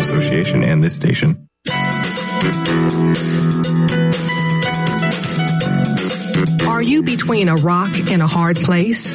Association and this station. Are you between a rock and a hard place?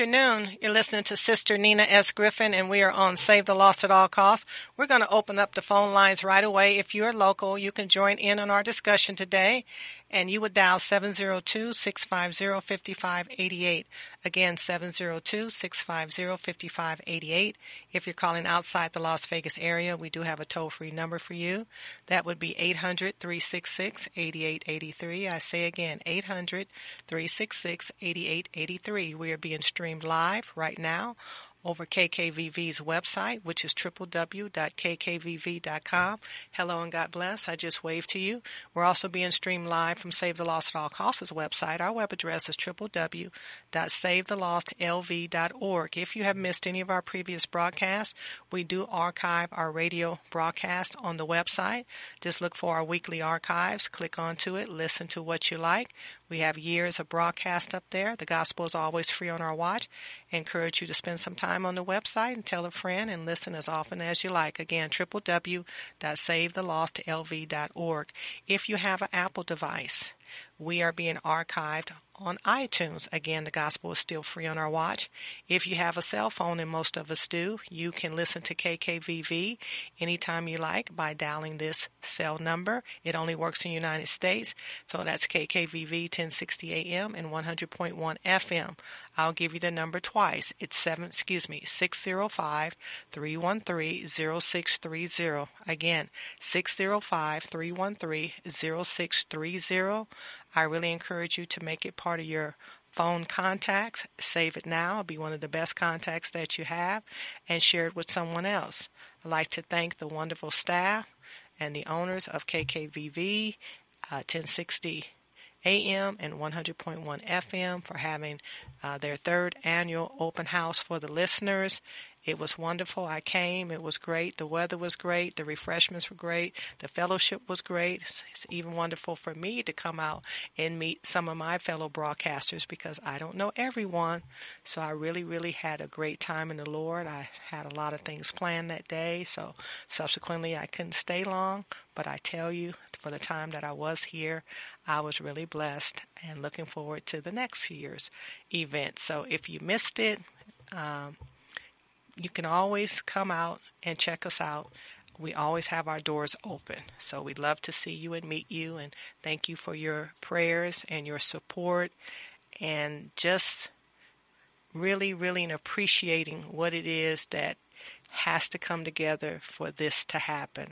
Afternoon. You're listening to Sister Nina S. Griffin, and we are on Save the Lost at All Costs. We're going to open up the phone lines right away. If you're local, you can join in on our discussion today, and you would dial 702-650-5588. Again, 702-650-5588. If you're calling outside the Las Vegas area, we do have a toll-free number for you. That would be 800-366-8883. I say again, 800-366-8883. We are being streamed live right now over KKVV's website, which is www.kkvv.com. Hello and God bless. I just waved to you. We're also being streamed live from Save the Lost at All Costs website. Our web address is www.savethelostlv.org. If you have missed any of our previous broadcasts, we do archive our radio broadcast on the website. Just look for our weekly archives, click onto it, listen to what you like. We have years of broadcast up there. The gospel is always free on our watch. I encourage you to spend some time on the website and tell a friend and listen as often as you like. Again, www.savethelostlv.org. If you have an Apple device, we are being archived on iTunes. Again, the gospel is still free on our watch. If you have a cell phone, and most of us do, you can listen to KKVV anytime you like by dialing this cell number. It only works in the United States. So that's KKVV 1060 AM and 100.1 FM. I'll give you the number twice. It's seven, excuse me, 605-313-0630. Again, 605-313-0630. I really encourage you to make it part of your phone contacts. Save it now. It'll be one of the best contacts that you have and share it with someone else. I'd like to thank the wonderful staff and the owners of KKVV uh, 1060 AM and 100.1 FM for having uh, their third annual open house for the listeners. It was wonderful. I came. It was great. The weather was great. The refreshments were great. The fellowship was great. It's even wonderful for me to come out and meet some of my fellow broadcasters because I don't know everyone. So I really, really had a great time in the Lord. I had a lot of things planned that day. So subsequently I couldn't stay long, but I tell you for the time that I was here, I was really blessed and looking forward to the next year's event. So if you missed it, um, you can always come out and check us out. We always have our doors open. So we'd love to see you and meet you and thank you for your prayers and your support and just really, really appreciating what it is that has to come together for this to happen.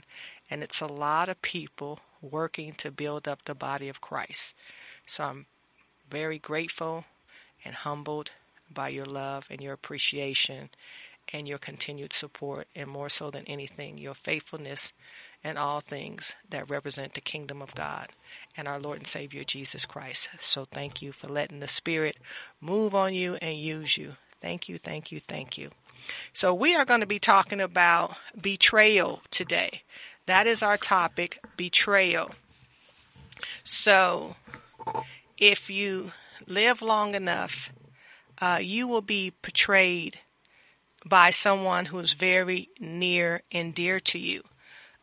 And it's a lot of people working to build up the body of Christ. So I'm very grateful and humbled by your love and your appreciation and your continued support, and more so than anything, your faithfulness in all things that represent the kingdom of God and our Lord and Savior Jesus Christ. So thank you for letting the Spirit move on you and use you. Thank you, thank you, thank you. So we are going to be talking about betrayal today. That is our topic, betrayal. So if you live long enough, uh, you will be betrayed by someone who is very near and dear to you.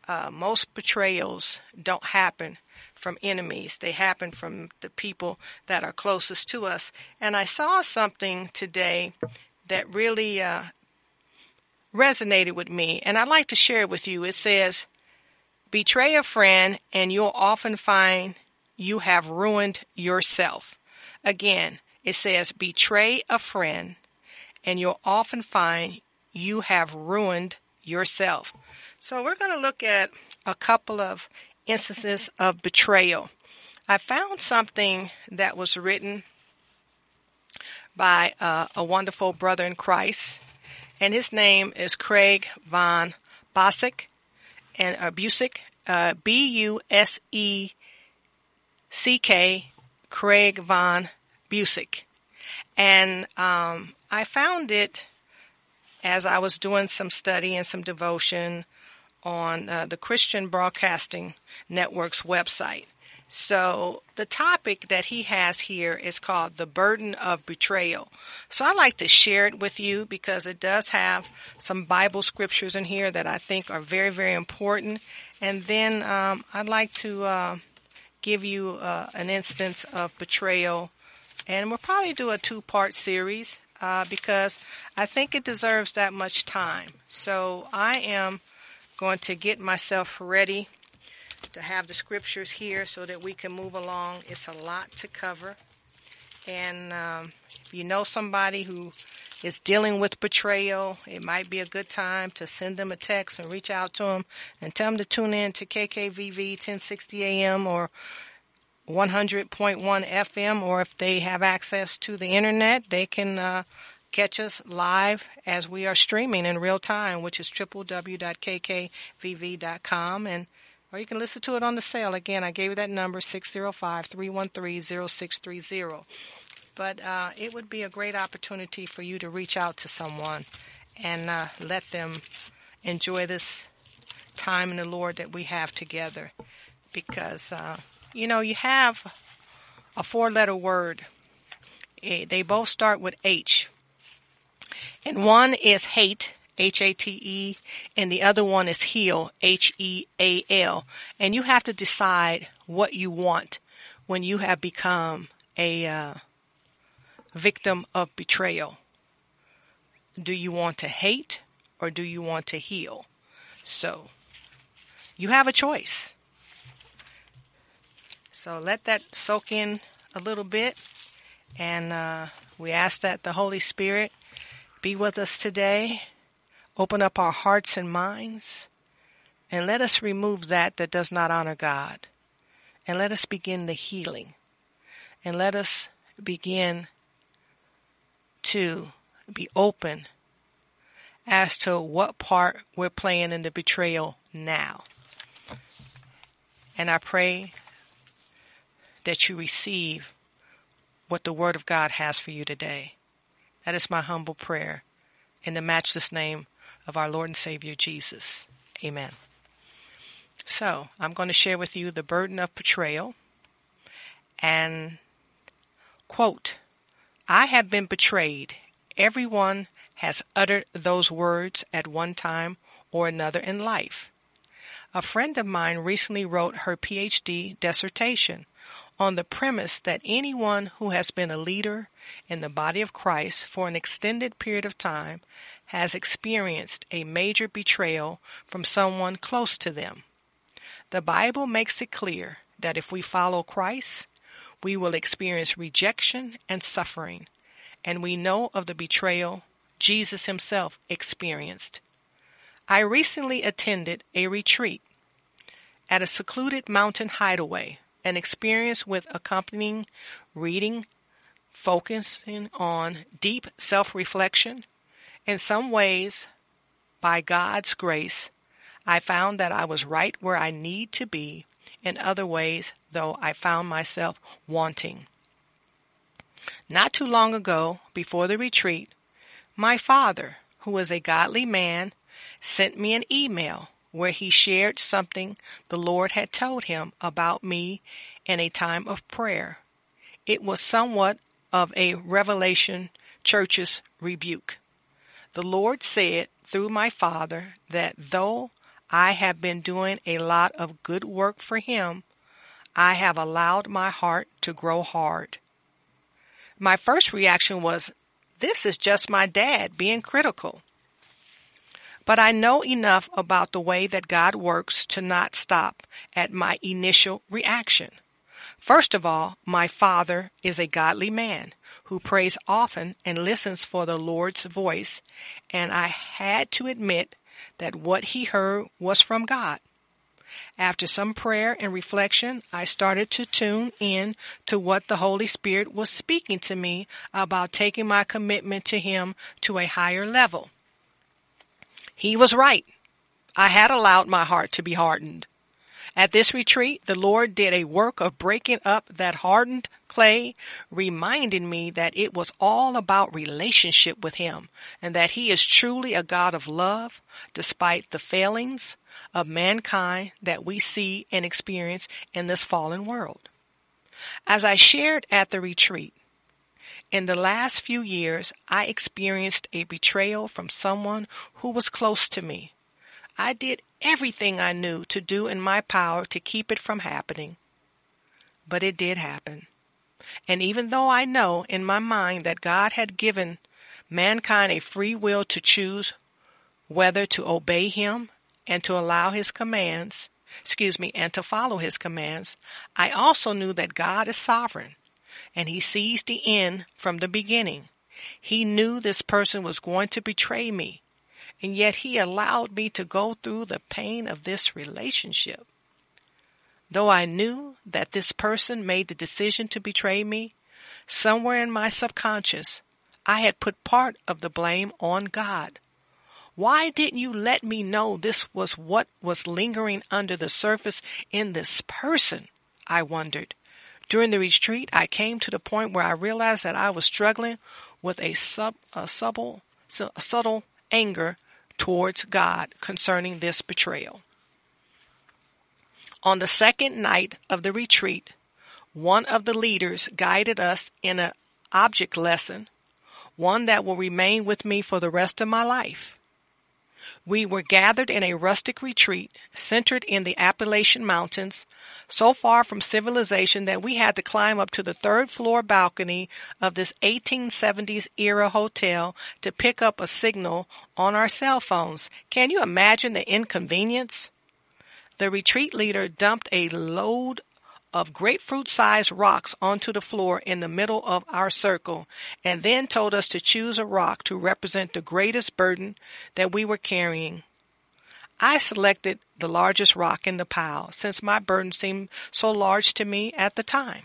Uh, most betrayals don't happen from enemies. They happen from the people that are closest to us. And I saw something today that really uh, resonated with me, and I'd like to share it with you. It says, Betray a friend, and you'll often find you have ruined yourself. Again, it says, betray a friend and you'll often find you have ruined yourself. So we're going to look at a couple of instances of betrayal. I found something that was written by uh, a wonderful brother in Christ, and his name is Craig von Bossick, and uh, Buseck, uh, B-U-S-E-C-K, Craig von Buseck. And um, I found it as I was doing some study and some devotion on uh, the Christian Broadcasting Network's website. So the topic that he has here is called the burden of betrayal. So I like to share it with you because it does have some Bible scriptures in here that I think are very, very important. And then um, I'd like to uh, give you uh, an instance of betrayal, and we'll probably do a two-part series uh, because I think it deserves that much time. So I am going to get myself ready to have the scriptures here so that we can move along. It's a lot to cover. And um, if you know somebody who is dealing with betrayal, it might be a good time to send them a text and reach out to them and tell them to tune in to KKVV 1060 AM or 100.1 FM, or if they have access to the internet, they can uh, catch us live as we are streaming in real time, which is www.kkvv.com. And or you can listen to it on the sale. Again, I gave you that number, 605-313-0630. But uh, it would be a great opportunity for you to reach out to someone and uh, let them enjoy this time in the Lord that we have together. Because, uh, you know, you have a four-letter word. Eh, they both start with H. And one is hate, H-A-T-E, and the other one is heal, H-E-A-L. And you have to decide what you want when you have become a uh, victim of betrayal. Do you want to hate or do you want to heal? So, you have a choice. So let that soak in a little bit. And uh, we ask that the Holy Spirit be with us today Open up our hearts and minds and let us remove that that does not honor God. And let us begin the healing. And let us begin to be open as to what part we're playing in the betrayal now. And I pray that you receive what the Word of God has for you today. That is my humble prayer in the matchless name of our Lord and Savior Jesus. Amen. So, I'm going to share with you the burden of betrayal and quote, I have been betrayed. Everyone has uttered those words at one time or another in life. A friend of mine recently wrote her PhD dissertation on the premise that anyone who has been a leader in the body of Christ for an extended period of time has experienced a major betrayal from someone close to them. The Bible makes it clear that if we follow Christ, we will experience rejection and suffering, and we know of the betrayal Jesus himself experienced. I recently attended a retreat at a secluded mountain hideaway, an experience with accompanying reading focusing on deep self-reflection in some ways, by God's grace, I found that I was right where I need to be. In other ways, though, I found myself wanting. Not too long ago, before the retreat, my father, who is a godly man, sent me an email where he shared something the Lord had told him about me in a time of prayer. It was somewhat of a revelation church's rebuke. The Lord said through my father that though I have been doing a lot of good work for him, I have allowed my heart to grow hard. My first reaction was, this is just my dad being critical. But I know enough about the way that God works to not stop at my initial reaction. First of all, my father is a godly man who prays often and listens for the Lord's voice, and I had to admit that what he heard was from God. After some prayer and reflection, I started to tune in to what the Holy Spirit was speaking to me about taking my commitment to Him to a higher level. He was right. I had allowed my heart to be hardened. At this retreat, the Lord did a work of breaking up that hardened clay, reminding me that it was all about relationship with Him and that He is truly a God of love despite the failings of mankind that we see and experience in this fallen world. As I shared at the retreat, in the last few years, I experienced a betrayal from someone who was close to me. I did everything I knew to do in my power to keep it from happening. But it did happen. And even though I know in my mind that God had given mankind a free will to choose whether to obey Him and to allow His commands, excuse me, and to follow His commands, I also knew that God is sovereign and He sees the end from the beginning. He knew this person was going to betray me and yet he allowed me to go through the pain of this relationship. Though I knew that this person made the decision to betray me, somewhere in my subconscious, I had put part of the blame on God. Why didn't you let me know this was what was lingering under the surface in this person? I wondered. During the retreat, I came to the point where I realized that I was struggling with a sub, a subtle, a subtle anger towards God concerning this betrayal. On the second night of the retreat, one of the leaders guided us in an object lesson, one that will remain with me for the rest of my life. We were gathered in a rustic retreat centered in the Appalachian Mountains, so far from civilization that we had to climb up to the third floor balcony of this 1870s era hotel to pick up a signal on our cell phones. Can you imagine the inconvenience? The retreat leader dumped a load of grapefruit sized rocks onto the floor in the middle of our circle and then told us to choose a rock to represent the greatest burden that we were carrying. I selected the largest rock in the pile since my burden seemed so large to me at the time.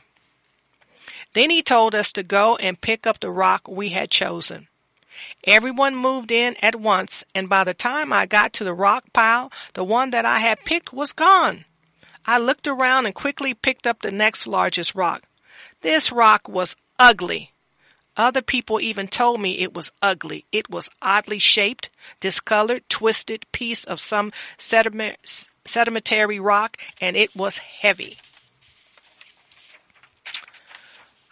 Then he told us to go and pick up the rock we had chosen. Everyone moved in at once, and by the time I got to the rock pile, the one that I had picked was gone. I looked around and quickly picked up the next largest rock. This rock was ugly. Other people even told me it was ugly. It was oddly shaped, discolored, twisted piece of some sediment, sedimentary rock, and it was heavy.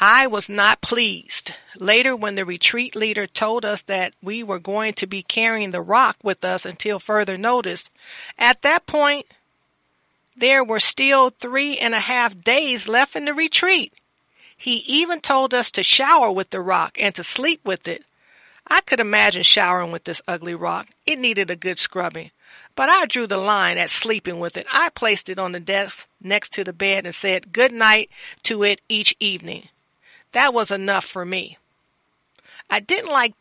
I was not pleased. Later, when the retreat leader told us that we were going to be carrying the rock with us until further notice, at that point, there were still three and a half days left in the retreat. He even told us to shower with the rock and to sleep with it. I could imagine showering with this ugly rock. It needed a good scrubbing. But I drew the line at sleeping with it. I placed it on the desk next to the bed and said good night to it each evening. That was enough for me. I didn't like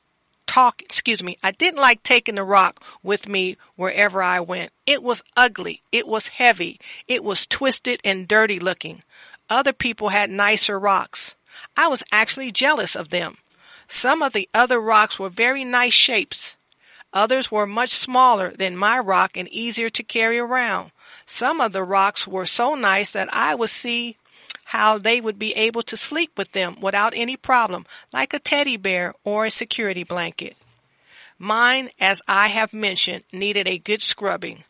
talk, excuse me, I didn't like taking the rock with me wherever I went. It was ugly. It was heavy. It was twisted and dirty looking. Other people had nicer rocks. I was actually jealous of them. Some of the other rocks were very nice shapes. Others were much smaller than my rock and easier to carry around. Some of the rocks were so nice that I would see how they would be able to sleep with them without any problem, like a teddy bear or a security blanket. Mine, as I have mentioned, needed a good scrubbing,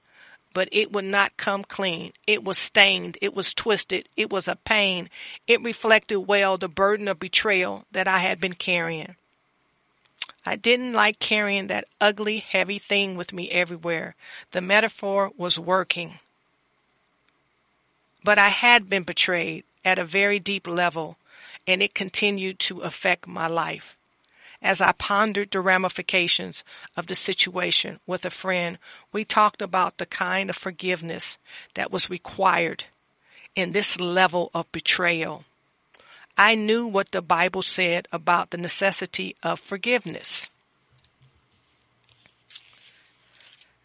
but it would not come clean. It was stained. It was twisted. It was a pain. It reflected well the burden of betrayal that I had been carrying. I didn't like carrying that ugly, heavy thing with me everywhere. The metaphor was working. But I had been betrayed at a very deep level, and it continued to affect my life. As I pondered the ramifications of the situation with a friend, we talked about the kind of forgiveness that was required in this level of betrayal. I knew what the Bible said about the necessity of forgiveness.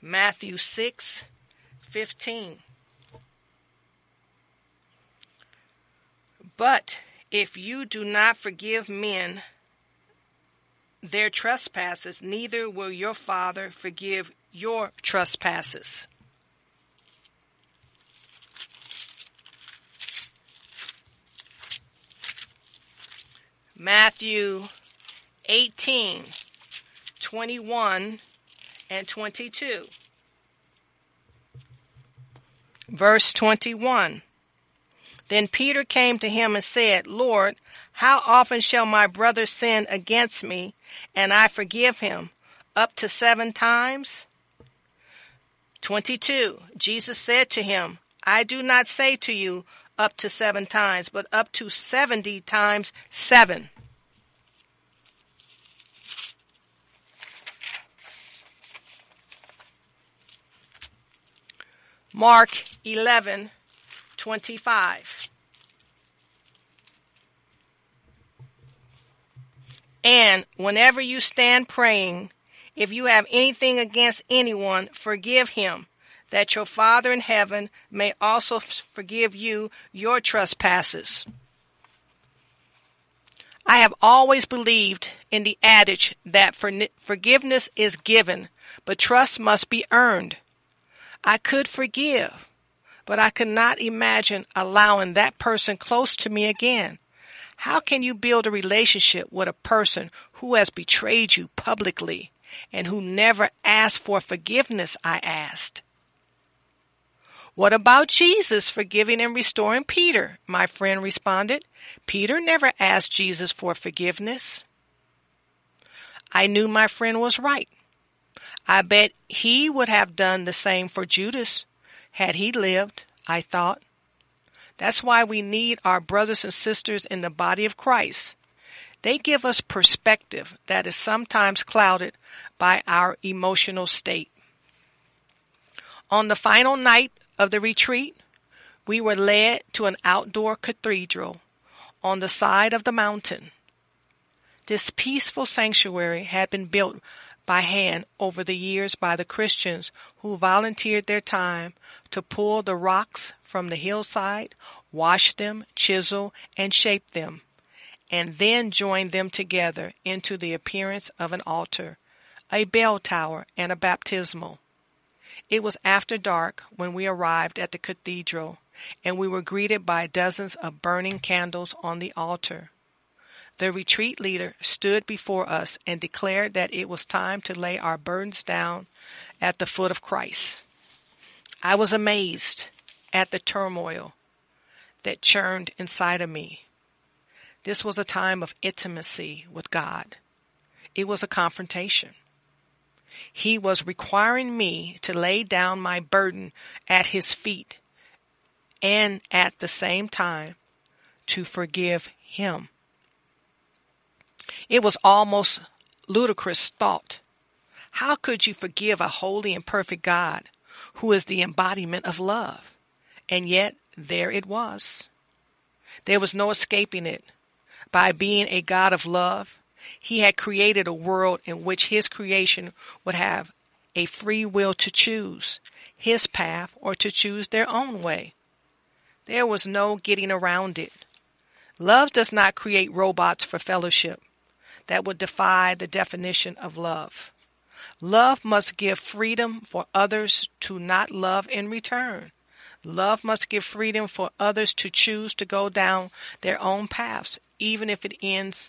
Matthew 6, 15. But if you do not forgive men their trespasses, neither will your Father forgive your trespasses. Matthew 18, 21 and 22. Verse 21. Then Peter came to him and said, Lord, how often shall my brother sin against me and I forgive him? Up to seven times? 22. Jesus said to him, I do not say to you up to seven times, but up to 70 times seven. Mark 11, 25. And whenever you stand praying, if you have anything against anyone, forgive him, that your Father in heaven may also forgive you your trespasses. I have always believed in the adage that forgiveness is given, but trust must be earned. I could forgive, but I could not imagine allowing that person close to me again. How can you build a relationship with a person who has betrayed you publicly and who never asked for forgiveness? I asked. What about Jesus forgiving and restoring Peter? My friend responded. Peter never asked Jesus for forgiveness. I knew my friend was right. I bet he would have done the same for Judas had he lived, I thought. That's why we need our brothers and sisters in the body of Christ. They give us perspective that is sometimes clouded by our emotional state. On the final night of the retreat, we were led to an outdoor cathedral on the side of the mountain. This peaceful sanctuary had been built by hand over the years by the Christians who volunteered their time to pull the rocks from the hillside, wash them, chisel, and shape them, and then join them together into the appearance of an altar, a bell tower, and a baptismal. It was after dark when we arrived at the cathedral, and we were greeted by dozens of burning candles on the altar. The retreat leader stood before us and declared that it was time to lay our burdens down at the foot of Christ. I was amazed at the turmoil that churned inside of me. This was a time of intimacy with God. It was a confrontation. He was requiring me to lay down my burden at his feet and at the same time to forgive him. It was almost ludicrous thought. How could you forgive a holy and perfect God who is the embodiment of love? And yet there it was. There was no escaping it. By being a God of love, he had created a world in which his creation would have a free will to choose his path or to choose their own way. There was no getting around it. Love does not create robots for fellowship that would defy the definition of love. Love must give freedom for others to not love in return. Love must give freedom for others to choose to go down their own paths, even if it ends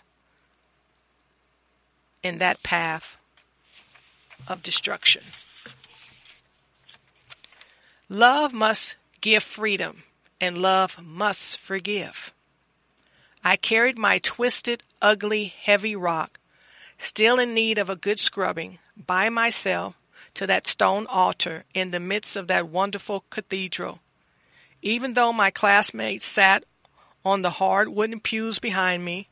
in that path of destruction. Love must give freedom, and love must forgive. I carried my twisted, ugly, heavy rock, still in need of a good scrubbing, by myself to that stone altar in the midst of that wonderful cathedral. Even though my classmates sat on the hard wooden pews behind me,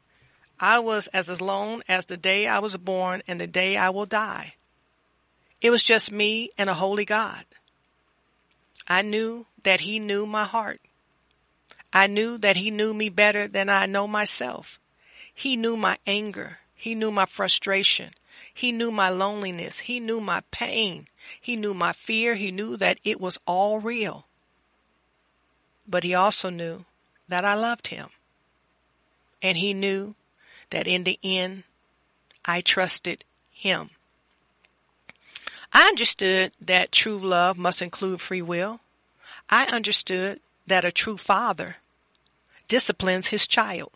I was as alone as the day I was born and the day I will die. It was just me and a holy God. I knew that he knew my heart. I knew that he knew me better than I know myself. He knew my anger. He knew my frustration. He knew my loneliness. He knew my pain. He knew my fear. He knew that it was all real. But he also knew that I loved him. And he knew that in the end, I trusted him. I understood that true love must include free will. I understood that a true father disciplines his child.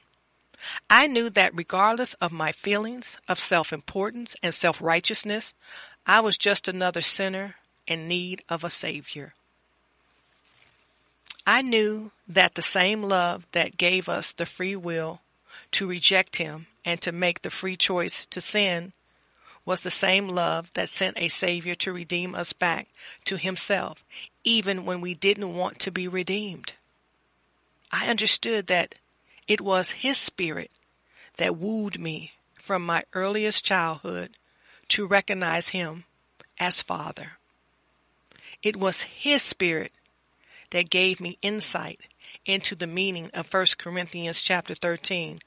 I knew that regardless of my feelings of self-importance and self-righteousness, I was just another sinner in need of a savior. I knew that the same love that gave us the free will to reject him and to make the free choice to sin was the same love that sent a savior to redeem us back to himself, even when we didn't want to be redeemed. I understood that it was His Spirit that wooed me from my earliest childhood to recognize Him as Father. It was His Spirit that gave me insight into the meaning of 1 Corinthians chapter 13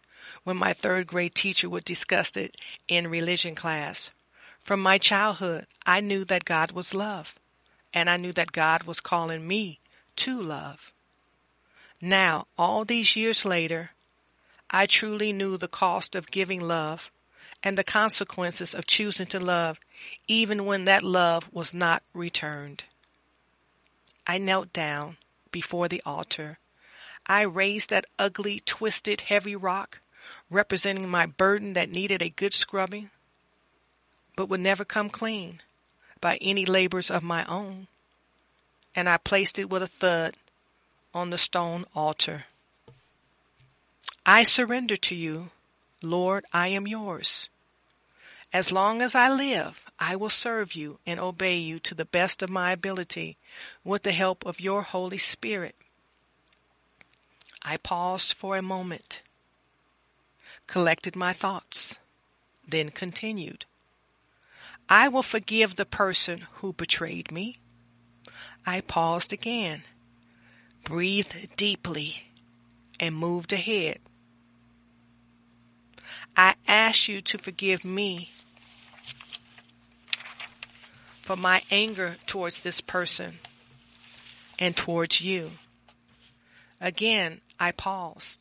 when my third grade teacher would discuss it in religion class. From my childhood, I knew that God was love, and I knew that God was calling me to love. Now, all these years later, I truly knew the cost of giving love and the consequences of choosing to love even when that love was not returned. I knelt down before the altar. I raised that ugly, twisted, heavy rock representing my burden that needed a good scrubbing, but would never come clean by any labors of my own. And I placed it with a thud on the stone altar. I surrender to you. Lord, I am yours. As long as I live, I will serve you and obey you to the best of my ability with the help of your Holy Spirit. I paused for a moment, collected my thoughts, then continued. I will forgive the person who betrayed me. I paused again breathed deeply, and moved ahead. I ask you to forgive me for my anger towards this person and towards you. Again, I paused,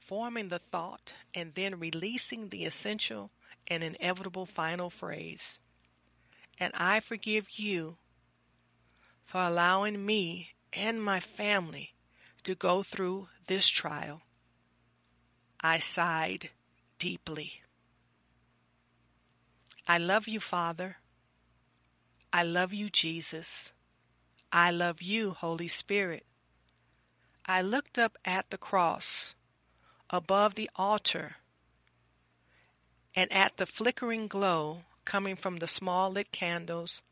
forming the thought and then releasing the essential and inevitable final phrase. And I forgive you for allowing me and my family to go through this trial. I sighed deeply. I love you, Father. I love you, Jesus. I love you, Holy Spirit. I looked up at the cross above the altar and at the flickering glow coming from the small lit candles,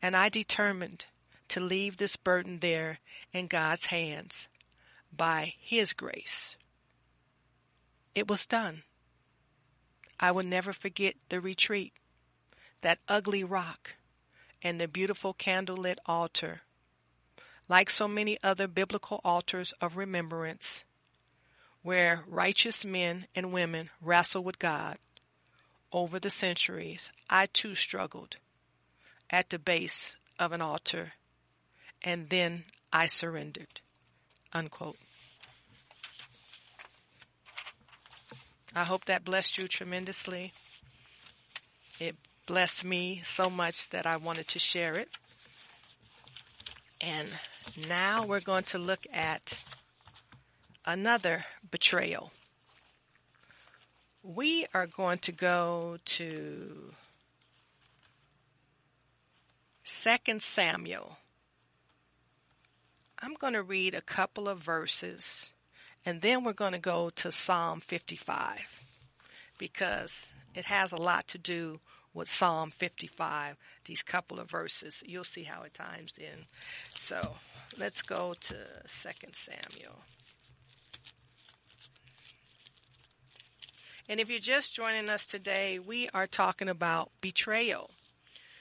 and I determined to leave this burden there in God's hands by His grace. It was done. I will never forget the retreat, that ugly rock, and the beautiful candlelit altar. Like so many other biblical altars of remembrance, where righteous men and women wrestle with God, over the centuries, I too struggled at the base of an altar and then I surrendered. Unquote. I hope that blessed you tremendously. It blessed me so much that I wanted to share it. And now we're going to look at another betrayal. We are going to go to 2 Samuel I'm going to read a couple of verses and then we're going to go to Psalm 55 because it has a lot to do with Psalm 55, these couple of verses. You'll see how it times in. So let's go to 2 Samuel. And if you're just joining us today, we are talking about betrayal.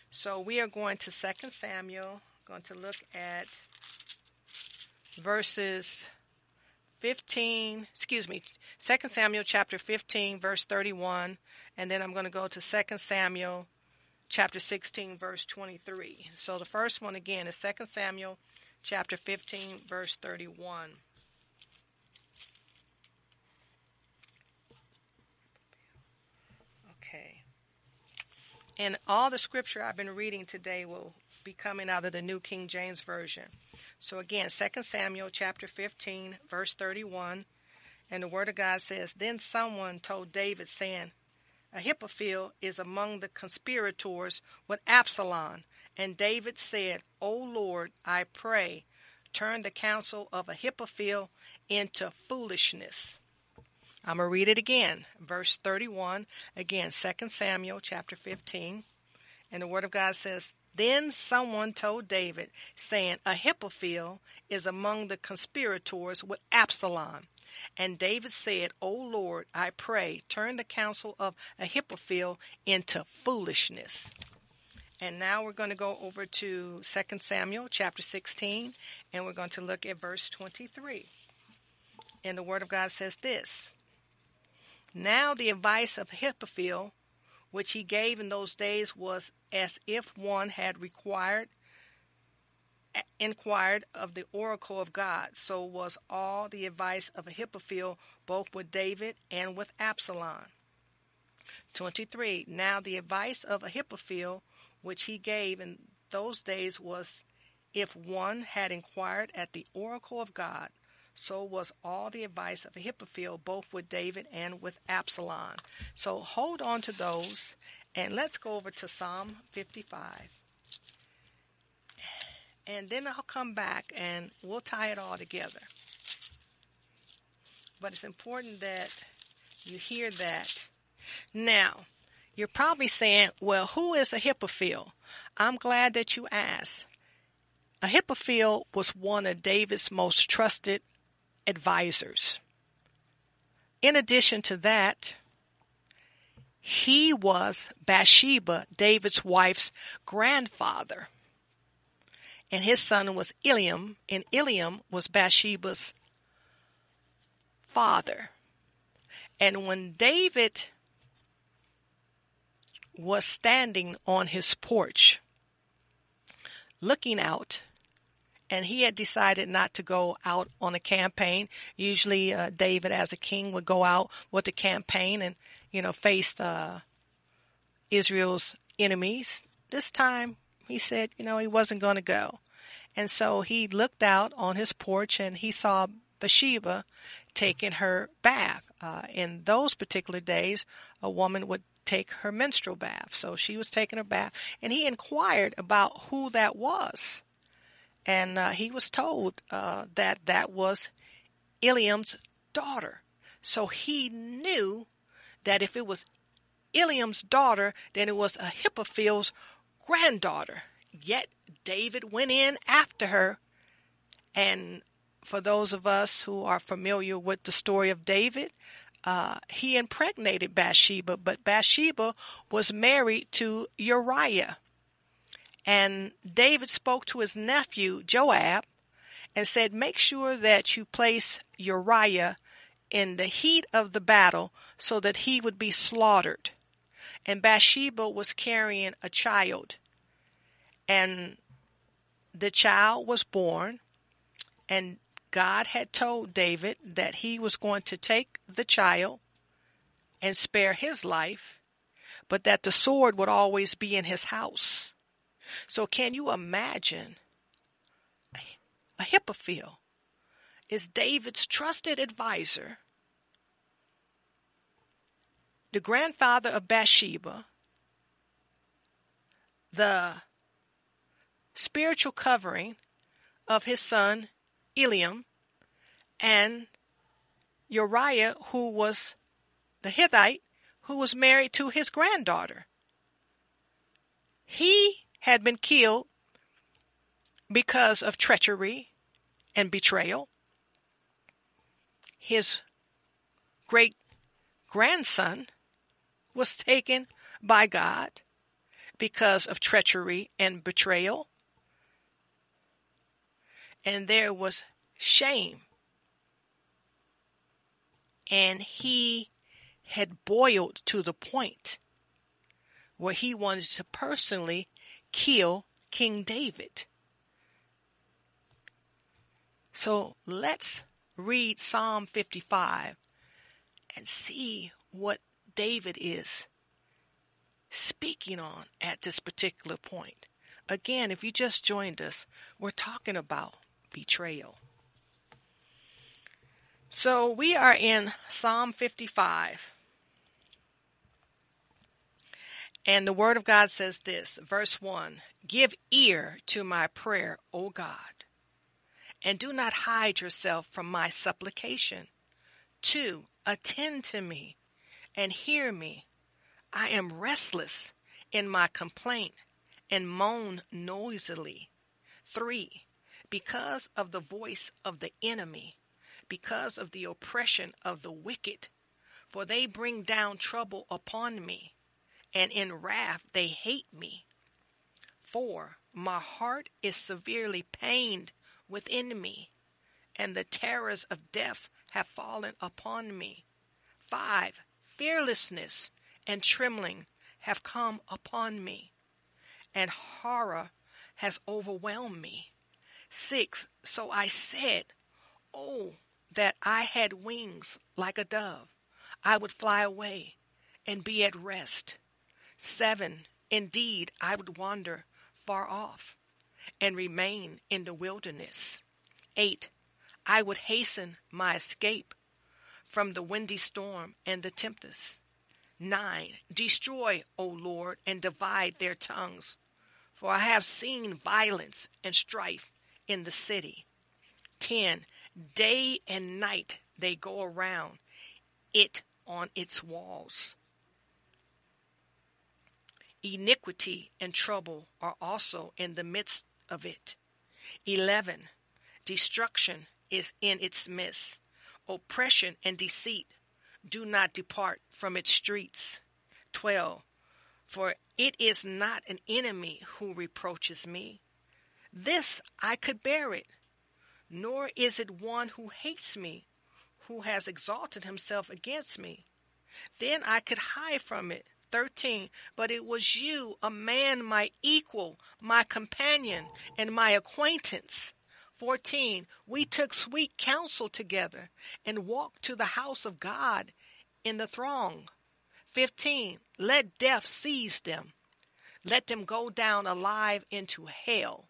So we are going to 2 Samuel, going to look at verses 15, excuse me, 2 Samuel chapter 15, verse 31, and then I'm going to go to 2 Samuel chapter 16, verse 23. So the first one again is 2 Samuel chapter 15, verse 31. Okay. And all the scripture I've been reading today will be coming out of the New King James Version. So again, 2 Samuel chapter 15, verse 31. And the word of God says, Then someone told David, saying, Ahithophel is among the conspirators with Absalom. And David said, O Lord, I pray, turn the counsel of Ahithophel into foolishness. I'm going to read it again. Verse 31, again, 2 Samuel chapter 15. And the word of God says, Then someone told David, saying, Ahithophel is among the conspirators with Absalom. And David said, O Lord, I pray, turn the counsel of Ahithophel into foolishness. And now we're going to go over to 2 Samuel chapter 16, and we're going to look at verse 23. And the Word of God says this Now the advice of Ahithophel, which he gave in those days, was as if one had required inquired of the oracle of God. So was all the advice of Ahithophel, both with David and with Absalom. 23. Now the advice of Ahithophel, which he gave in those days, was if one had inquired at the oracle of God. So was all the advice of Ahithophel, both with David and with Absalom. So hold on to those, and let's go over to Psalm 55 and then I'll come back and we'll tie it all together. But it's important that you hear that. Now, you're probably saying, well, who is Ahithophel? I'm glad that you asked. Ahithophel was one of David's most trusted advisors. In addition to that, he was Bathsheba, David's wife's grandfather and his son was Eliam, and Eliam was Bathsheba's father. And when David was standing on his porch, looking out, and he had decided not to go out on a campaign. Usually, uh, David, as a king, would go out with a campaign and, you know, face uh, Israel's enemies. This time, he said, you know, he wasn't going to go. And so he looked out on his porch and he saw Bathsheba taking her bath. Uh, in those particular days, a woman would take her menstrual bath. So she was taking her bath and he inquired about who that was. And uh, he was told uh, that that was Eliam's daughter. So he knew that if it was Eliam's daughter, then it was Ahithophel's granddaughter. Yet David went in after her. And for those of us who are familiar with the story of David, uh, he impregnated Bathsheba, but Bathsheba was married to Uriah. And David spoke to his nephew Joab and said, Make sure that you place Uriah in the heat of the battle so that he would be slaughtered. And Bathsheba was carrying a child. And the child was born, and God had told David that he was going to take the child and spare his life, but that the sword would always be in his house. So can you imagine Ahithophel is David's trusted advisor, the grandfather of Bathsheba, the spiritual covering of his son Eliam and Uriah, who was the Hittite, who was married to his granddaughter. He had been killed because of treachery and betrayal. His great grandson was taken by God because of treachery and betrayal and there was shame and he had boiled to the point where he wanted to personally kill King David. So let's read Psalm 55 and see what David is speaking on at this particular point. Again, if you just joined us, we're talking about betrayal. So we are in Psalm 55. And the Word of God says this, verse 1 Give ear to my prayer, O God, and do not hide yourself from my supplication. 2. Attend to me and hear me. I am restless in my complaint and moan noisily. 3. Because of the voice of the enemy, because of the oppression of the wicked, for they bring down trouble upon me, and in wrath they hate me. For My heart is severely pained within me, and the terrors of death have fallen upon me. 5. Fearlessness and trembling have come upon me and horror has overwhelmed me. Six, so I said, Oh, that I had wings like a dove. I would fly away and be at rest. Seven, indeed, I would wander far off and remain in the wilderness. Eight, I would hasten my escape from the windy storm and the tempest. Nine, destroy, O Lord, and divide their tongues for I have seen violence and strife in the city. 10. Day and night they go around it on its walls. Iniquity and trouble are also in the midst of it. 11. Destruction is in its midst. Oppression and deceit do not depart from its streets. 12. For it is not an enemy who reproaches me. This I could bear it. Nor is it one who hates me, who has exalted himself against me. Then I could hide from it. 13. But it was you, a man my equal, my companion, and my acquaintance. 14. We took sweet counsel together and walked to the house of God in the throng. 15. Let death seize them. Let them go down alive into hell,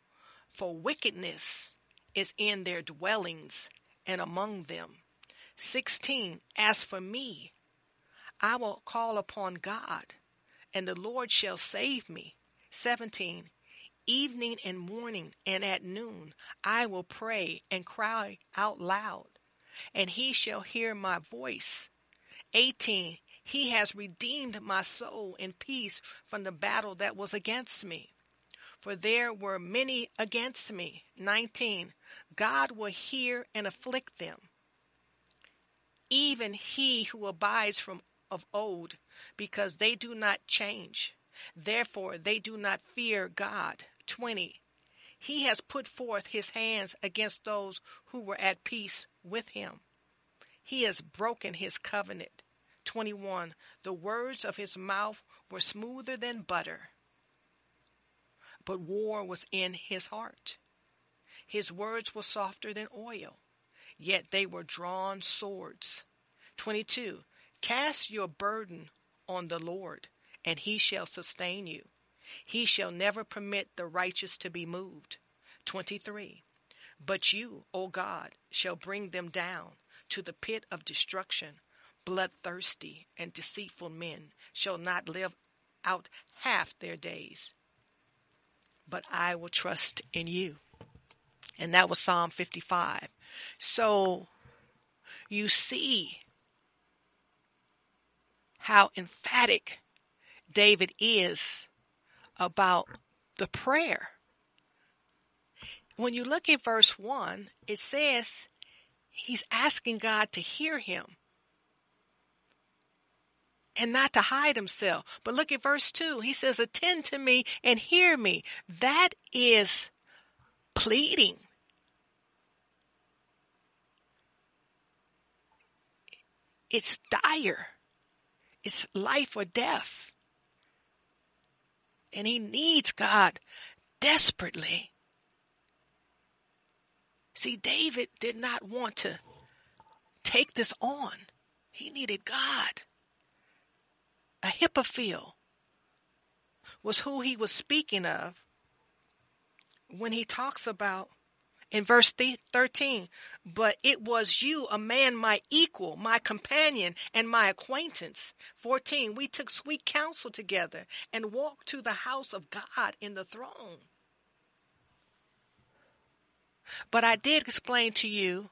for wickedness is in their dwellings and among them. 16. As for me, I will call upon God, and the Lord shall save me. 17. Evening and morning and at noon I will pray and cry out loud, and he shall hear my voice. 18. He has redeemed my soul in peace from the battle that was against me. For there were many against me. 19. God will hear and afflict them. Even he who abides from of old, because they do not change. Therefore they do not fear God. 20. He has put forth his hands against those who were at peace with him. He has broken his covenant 21. The words of his mouth were smoother than butter, but war was in his heart. His words were softer than oil, yet they were drawn swords. 22. Cast your burden on the Lord, and he shall sustain you. He shall never permit the righteous to be moved. 23. But you, O God, shall bring them down to the pit of destruction bloodthirsty and deceitful men shall not live out half their days. But I will trust in you. And that was Psalm 55. So you see how emphatic David is about the prayer. When you look at verse 1, it says he's asking God to hear him and not to hide himself. But look at verse 2. He says, Attend to me and hear me. That is pleading. it's dire. It's life or death. And he needs God desperately. See, David did not want to take this on. He needed God. Ahithophel was who he was speaking of when he talks about in verse 13, but it was you, a man my equal, my companion, and my acquaintance. 14, we took sweet counsel together and walked to the house of God in the throne. But I did explain to you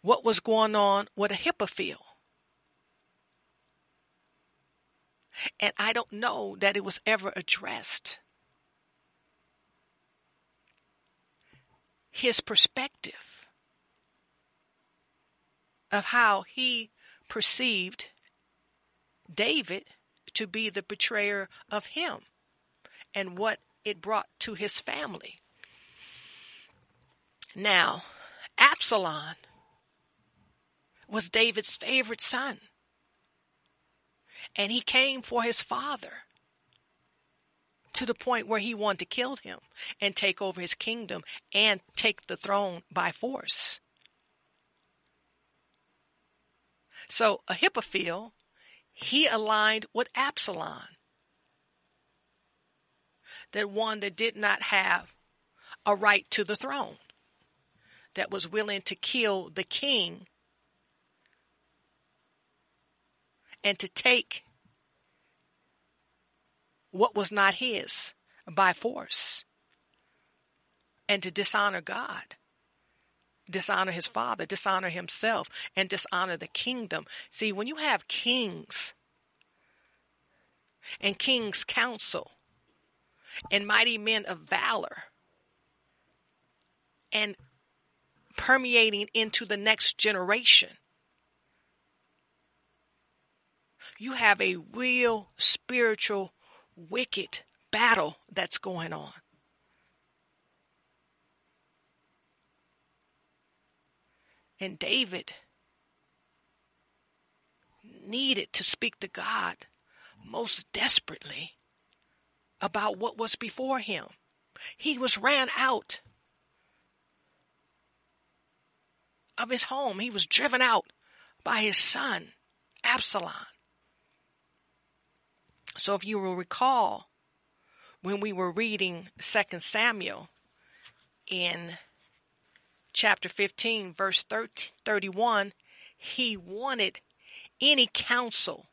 what was going on with a Ahithophel. And I don't know that it was ever addressed. His perspective of how he perceived David to be the betrayer of him and what it brought to his family. Now, Absalom was David's favorite son. And he came for his father to the point where he wanted to kill him and take over his kingdom and take the throne by force. So Ahithophel, he aligned with Absalom, that one that did not have a right to the throne, that was willing to kill the king and to take what was not his by force and to dishonor God, dishonor his father, dishonor himself, and dishonor the kingdom. See, when you have kings and king's council and mighty men of valor and permeating into the next generation, you have a real spiritual wicked battle that's going on. And David needed to speak to God most desperately about what was before him. He was ran out of his home. He was driven out by his son, Absalom. So if you will recall, when we were reading 2 Samuel in chapter 15, verse 30, 31, he wanted any counsel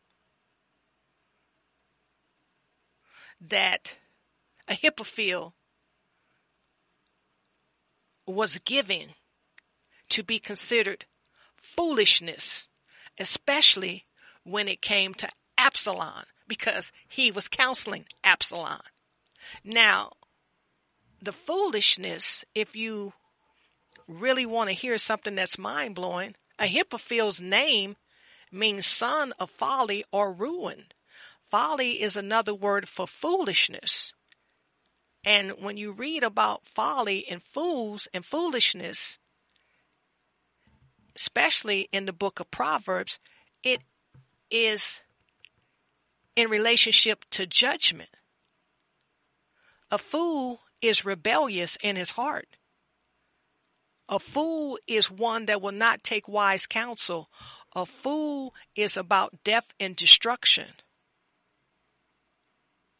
that Ahithophel was given to be considered foolishness, especially when it came to Absalom because he was counseling Absalom. Now, the foolishness, if you really want to hear something that's mind blowing, Ahithophel's name means son of folly or ruin. Folly is another word for foolishness. And when you read about folly and fools and foolishness, especially in the book of Proverbs, it is in relationship to judgment. A fool is rebellious in his heart. A fool is one that will not take wise counsel. A fool is about death and destruction.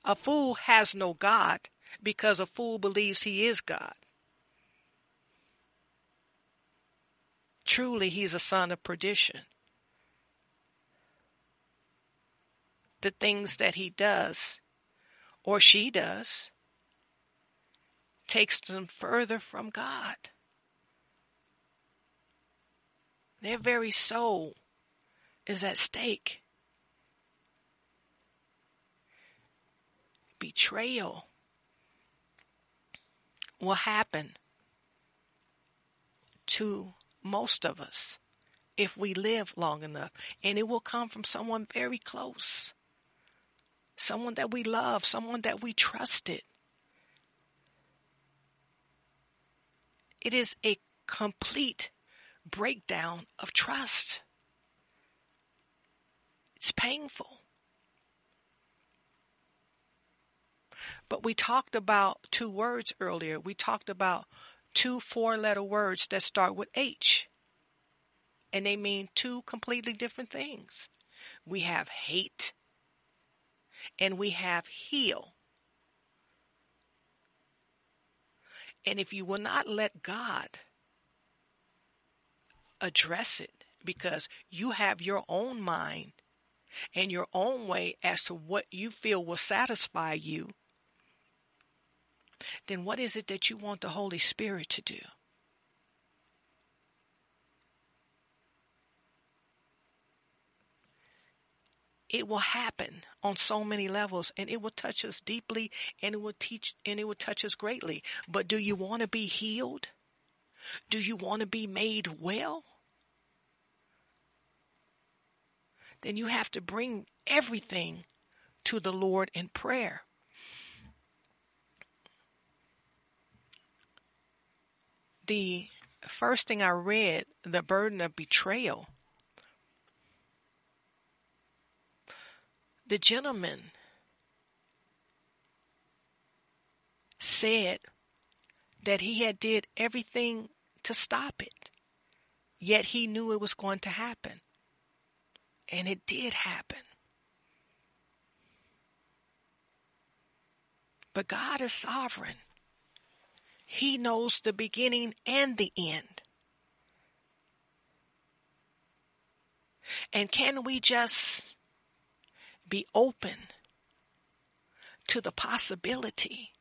A fool has no God because a fool believes he is God. Truly, he's a son of perdition. The things that he does or she does takes them further from God. Their very soul is at stake. Betrayal will happen to most of us if we live long enough, and it will come from someone very close someone that we love, someone that we trusted. It is a complete breakdown of trust. It's painful. But we talked about two words earlier. We talked about two four letter words that start with H. And they mean two completely different things. We have hate and we have heal. And if you will not let God address it because you have your own mind and your own way as to what you feel will satisfy you, then what is it that you want the Holy Spirit to do? It will happen on so many levels and it will touch us deeply and it will teach and it will touch us greatly. But do you want to be healed? Do you want to be made well? Then you have to bring everything to the Lord in prayer. The first thing I read, the burden of betrayal the gentleman said that he had did everything to stop it. Yet he knew it was going to happen. And it did happen. But God is sovereign. He knows the beginning and the end. And can we just be open to the possibility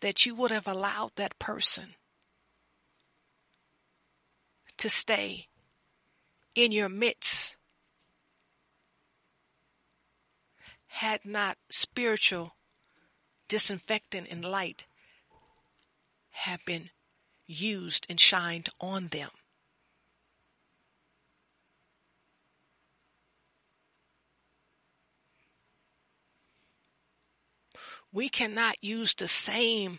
that you would have allowed that person to stay in your midst had not spiritual disinfectant and light have been used and shined on them. We cannot use the same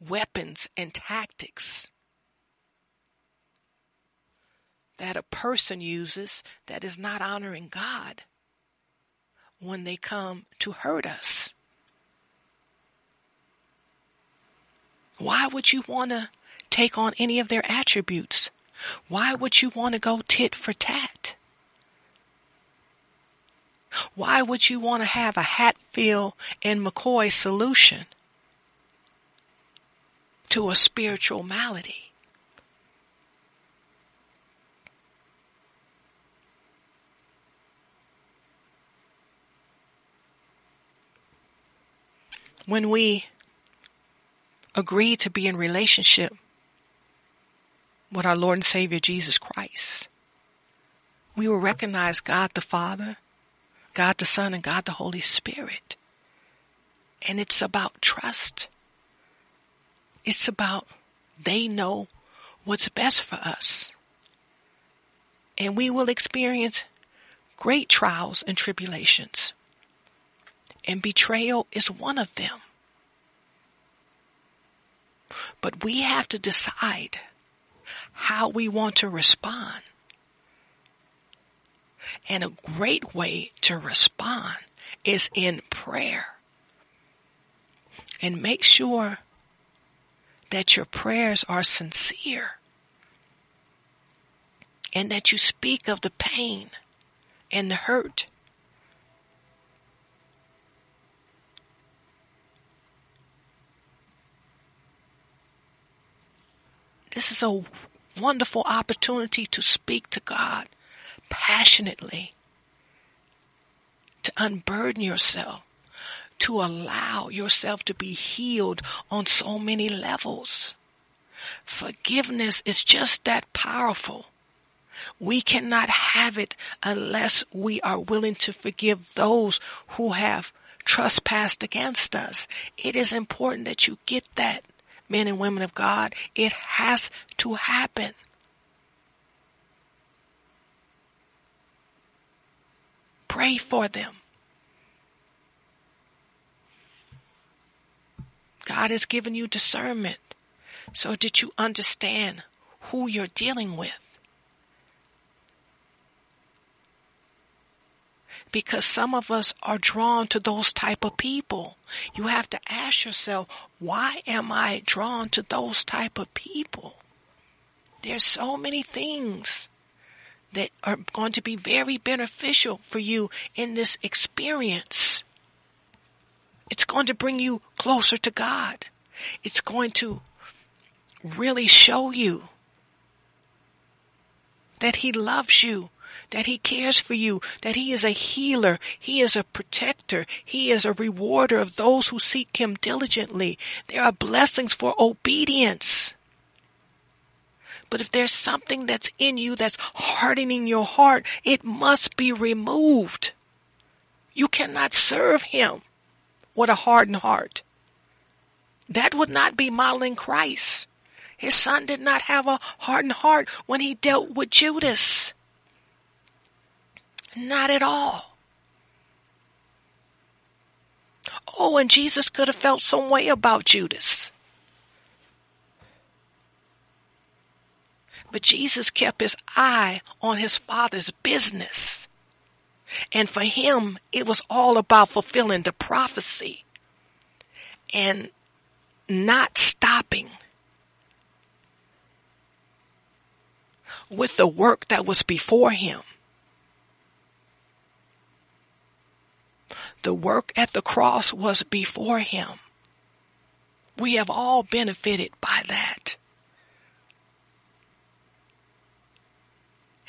weapons and tactics that a person uses that is not honoring God when they come to hurt us. Why would you want to take on any of their attributes? Why would you want to go tit for tat? Why would you want to have a Hatfield and McCoy solution to a spiritual malady? When we agree to be in relationship with our Lord and Savior Jesus Christ, we will recognize God the Father, God the Son and God the Holy Spirit. And it's about trust. It's about they know what's best for us. And we will experience great trials and tribulations. And betrayal is one of them. But we have to decide how we want to respond. And a great way to respond is in prayer. And make sure that your prayers are sincere and that you speak of the pain and the hurt. This is a wonderful opportunity to speak to God passionately to unburden yourself, to allow yourself to be healed on so many levels. Forgiveness is just that powerful. We cannot have it unless we are willing to forgive those who have trespassed against us. It is important that you get that, men and women of God. It has to happen. Pray for them. God has given you discernment so that you understand who you're dealing with. because some of us are drawn to those type of people. You have to ask yourself, why am I drawn to those type of people? There's so many things that are going to be very beneficial for you in this experience. It's going to bring you closer to God. It's going to really show you that He loves you, that He cares for you, that He is a healer, He is a protector, He is a rewarder of those who seek Him diligently. There are blessings for obedience. But if there's something that's in you that's hardening your heart, it must be removed. You cannot serve Him with a hardened heart. That would not be modeling Christ. His son did not have a hardened heart when he dealt with Judas. Not at all. Oh, and Jesus could have felt some way about Judas. But Jesus kept his eye on his father's business. And for him, it was all about fulfilling the prophecy and not stopping with the work that was before him. The work at the cross was before him. We have all benefited by that.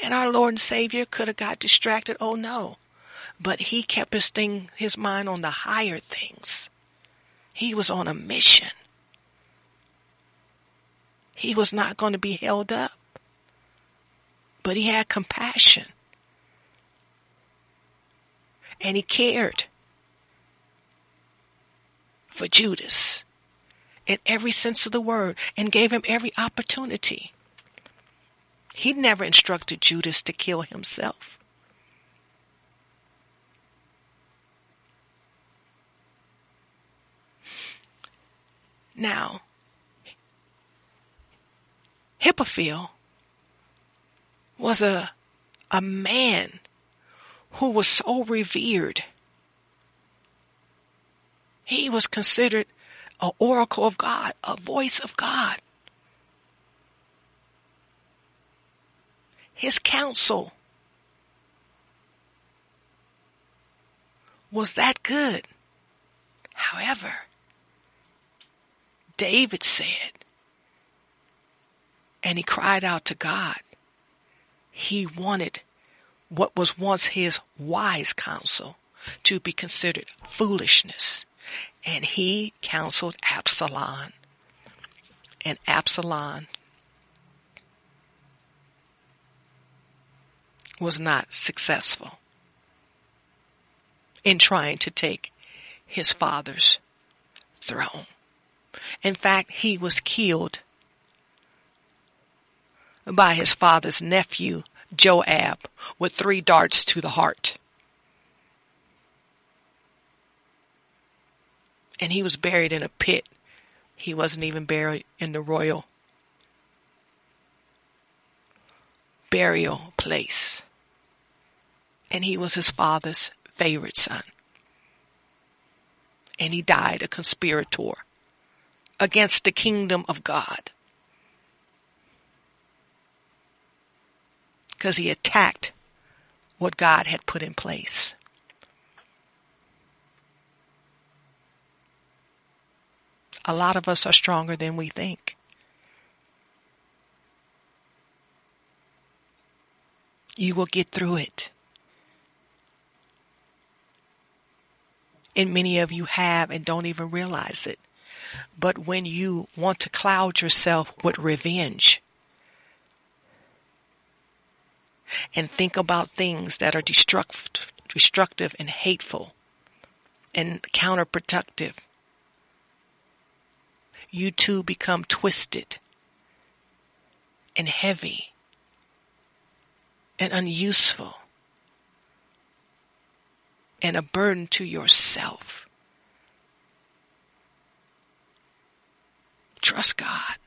And our Lord and Savior could have got distracted. Oh no. But he kept his thing, his mind on the higher things. He was on a mission. He was not going to be held up but he had compassion. And he cared for Judas in every sense of the word and gave him every opportunity. He never instructed Judas to kill himself. Now, Ahithophel was a, a man who was so revered. He was considered an oracle of God, a voice of God. His counsel was that good. However, David said, and he cried out to God, he wanted what was once his wise counsel to be considered foolishness. And he counseled Absalom. And Absalom was not successful in trying to take his father's throne. In fact, he was killed by his father's nephew, Joab, with three darts to the heart. And he was buried in a pit. He wasn't even buried in the royal burial place. And he was his father's favorite son. And he died a conspirator against the kingdom of God. because he attacked what God had put in place. A lot of us are stronger than we think. You will get through it. And many of you have and don't even realize it. But when you want to cloud yourself with revenge, and think about things that are destruct, destructive and hateful and counterproductive, you too become twisted and heavy and unuseful and a burden to yourself. Trust God.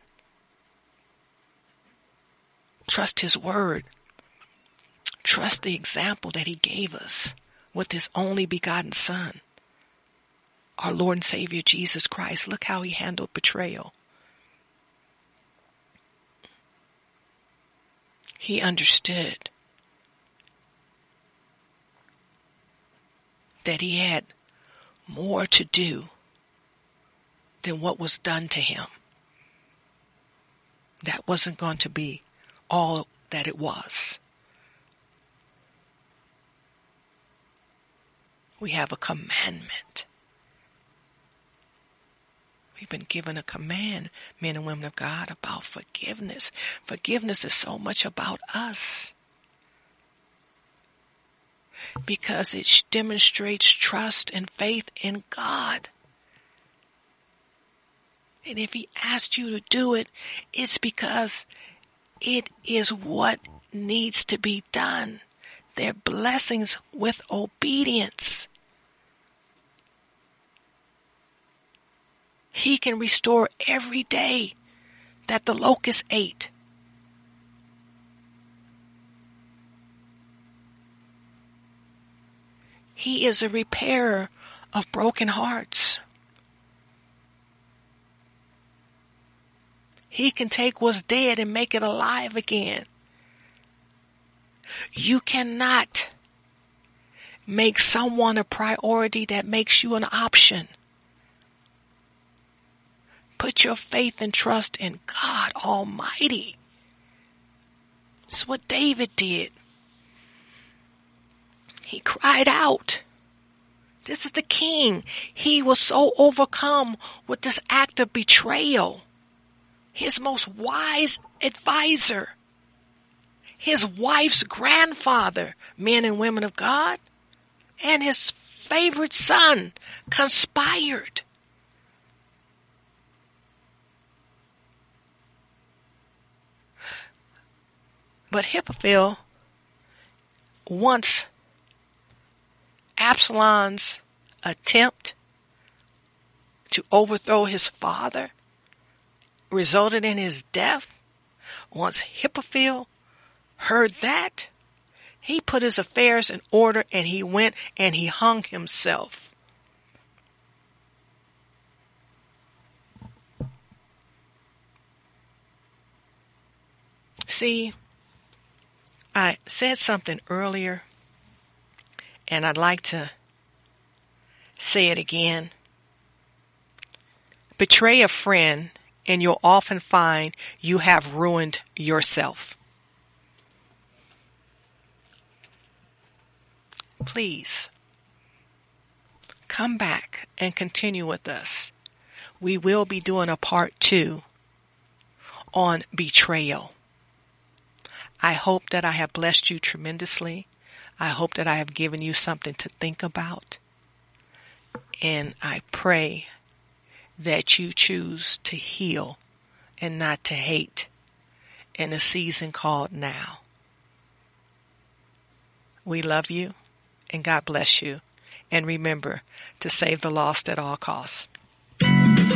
Trust His Word. Trust the example that he gave us with his only begotten son, our Lord and Savior Jesus Christ. Look how he handled betrayal. He understood that he had more to do than what was done to him. That wasn't going to be all that it was. We have a commandment. We've been given a command, men and women of God, about forgiveness. Forgiveness is so much about us because it demonstrates trust and faith in God. And if he asked you to do it, it's because it is what needs to be done. They're blessings with obedience. He can restore every day that the locust ate. He is a repairer of broken hearts. He can take what's dead and make it alive again. You cannot make someone a priority that makes you an option. Put your faith and trust in God Almighty. It's what David did. He cried out. This is the king. He was so overcome with this act of betrayal. His most wise advisor, his wife's grandfather, men and women of God, and his favorite son conspired. But Ahithophel, once Absalom's attempt to overthrow his father resulted in his death, once Ahithophel heard that, he put his affairs in order and he went and he hung himself. See, I said something earlier and I'd like to say it again. Betray a friend and you'll often find you have ruined yourself. Please come back and continue with us. We will be doing a part two on betrayal. I hope that I have blessed you tremendously. I hope that I have given you something to think about. And I pray that you choose to heal and not to hate in a season called now. We love you and God bless you. And remember to save the lost at all costs.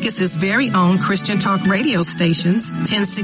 Vegas's very own Christian talk radio stations, 1060